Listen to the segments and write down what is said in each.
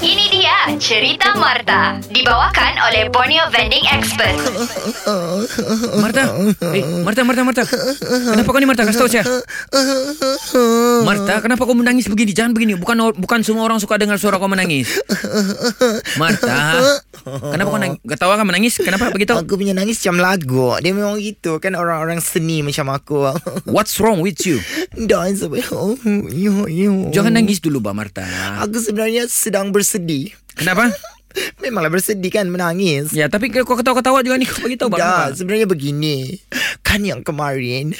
Ini dia cerita Marta. Dibawakan oleh Borneo Vending Expert. Marta eh, Marta, Marta, Marta Kenapa kau ni Marta? Kasih tahu saya Marta, kenapa kau menangis begini? Jangan begini Bukan bukan semua orang suka dengar suara kau menangis Marta Kenapa kau nangis? Kau tahu kan menangis? Kenapa begitu? Aku punya nangis macam lagu Dia memang gitu Kan orang-orang seni macam aku What's wrong with you? Oh, yo, yo. Jangan nangis dulu bah Marta Aku sebenarnya sedang bersedih Kenapa? Memanglah bersedih kan menangis Ya tapi kau ketawa-ketawa juga ni Kau bah Dah kenapa? sebenarnya begini Kan yang kemarin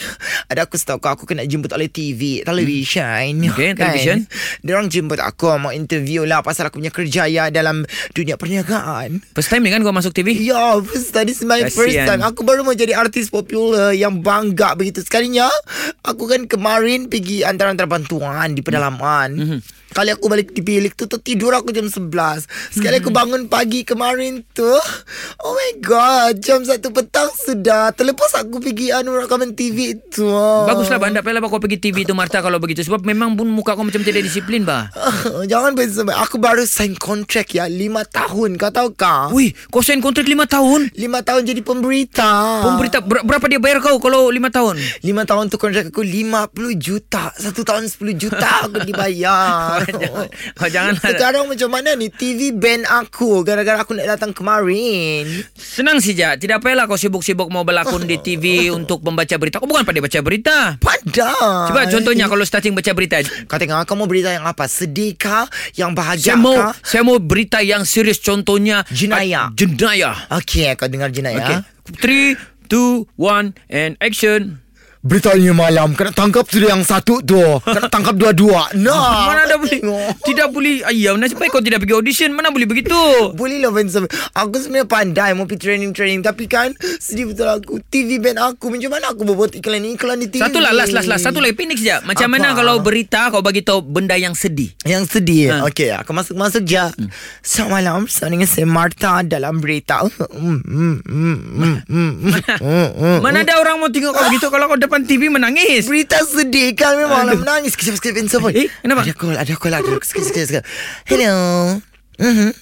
Ada aku setahu kau Aku kena jemput oleh TV Television Hmm. Okay, television. Dia orang jemput aku Mau interview lah Pasal aku punya kerjaya Dalam dunia perniagaan First time ni kan kau masuk TV? Ya, first time. This is my Kasian. first time. Aku baru mau jadi artis popular yang bangga begitu. Sekalinya, aku kan kemarin pergi antara-antara bantuan di pedalaman. Mhm. Kali aku balik di bilik tu tertidur aku jam 11. Sekali Mhm. aku bangun pagi kemarin tu, oh my god, jam 1 petang sudah. Terlepas aku pergi anu rakaman TV tu. Baguslah bah Tak payahlah kau pergi TV tu Marta Kalau begitu Sebab memang pun muka kau macam tidak disiplin bah Jangan bersamai. Aku baru sign kontrak ya 5 tahun. Kau tahu kah? Wih Kau sign kontrak 5 tahun 5 tahun jadi pemberita. Pemberita ber- Berapa dia bayar kau Kalau 5 tahun Lima tahun tu kontrak aku 50 juta Satu tahun 10 juta aku dibayar jangan, oh, janganlah. Sekarang macam mana ni TV ban aku Gara-gara aku nak datang kemarin Senang saja. Tidak payahlah kau sibuk-sibuk mau berlakon di TV untuk membaca berita. Kau bukan pandai baca berita. Padahal Coba contohnya kalau starting baca berita. Kau tengok kamu berita yang apa Sedih kah Yang bahagia Saya mau kah saya mau berita yang serius contohnya Jenayah. ah, jenayah. Okey kau dengar jenayah Okay. 3 2 1 and action. Beritanya malam Kena tangkap sudah yang satu tu. Kena tangkap dua-dua. Nah. Mana ada boleh. Tidak boleh Ayam Nasib baik kau tidak pergi audition. Mana boleh begitu? Boleh lah Vincent Aku sebenarnya pandai Mau pergi training-training. Tapi kan Sedih betul aku. TV band aku Macam mana aku buat iklan-iklan di TV Satu lah last last last. Satu lagi Phoenix je Macam Apa? mana kalau berita Kau bagi tahu benda yang sedih? Yang sedih Ha. ha. Okay aku masuk-masuk je. Hmm. Selamat malam. Sama dengan saya Marta Dalam berita. Hmm, hmm, hmm, hmm, hmm, hmm, hmm, hmm. Mana ada orang mau tengok kau begitu? Kalau kau depan TV menangis. Berita sedih kan Memang lah menangis. Sekejap sekejap Vincent Eh, kenapa? Ada call Ada call ada Sekejap sekejap sekejap. Hello. Mhm.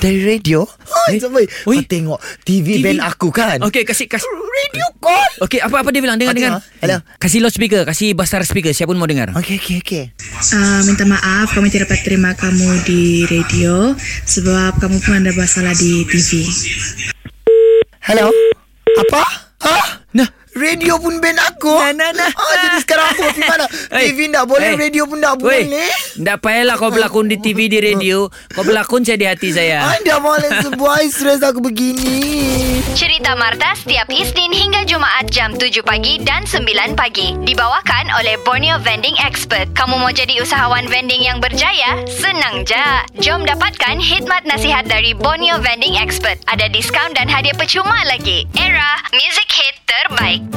Dari radio? Eh, sampai oi. Kau tengok TV, TV. band aku kan? Okey kasih kasih Radio call? Okey apa-apa dia bilang? Dengar dengar? Hello. Kasih loudspeaker Kasih besar speaker. Siapa pun mau dengar. Okay okay okay Uh, minta maaf kami tidak dapat terima kamu di radio sebab kamu pun ada masalah di TV. Hello? Apa? Radio pun band aku Nah, nah, nah. ah, Jadi sekarang aku pergi mana Hey, TV tak boleh hey. Radio pun tak boleh Tak payahlah kau berlakon di TV di radio Kau berlakon saya di hati saya Anda boleh sebuah stres aku begini Cerita Marta setiap Isnin hingga Jumaat jam 7 pagi dan 9 pagi. Dibawakan oleh Borneo Vending Expert. Kamu mau jadi usahawan vending yang berjaya? Senang je. Jom dapatkan khidmat nasihat dari Borneo Vending Expert. Ada diskaun dan hadiah percuma lagi. Era, music hit terbaik.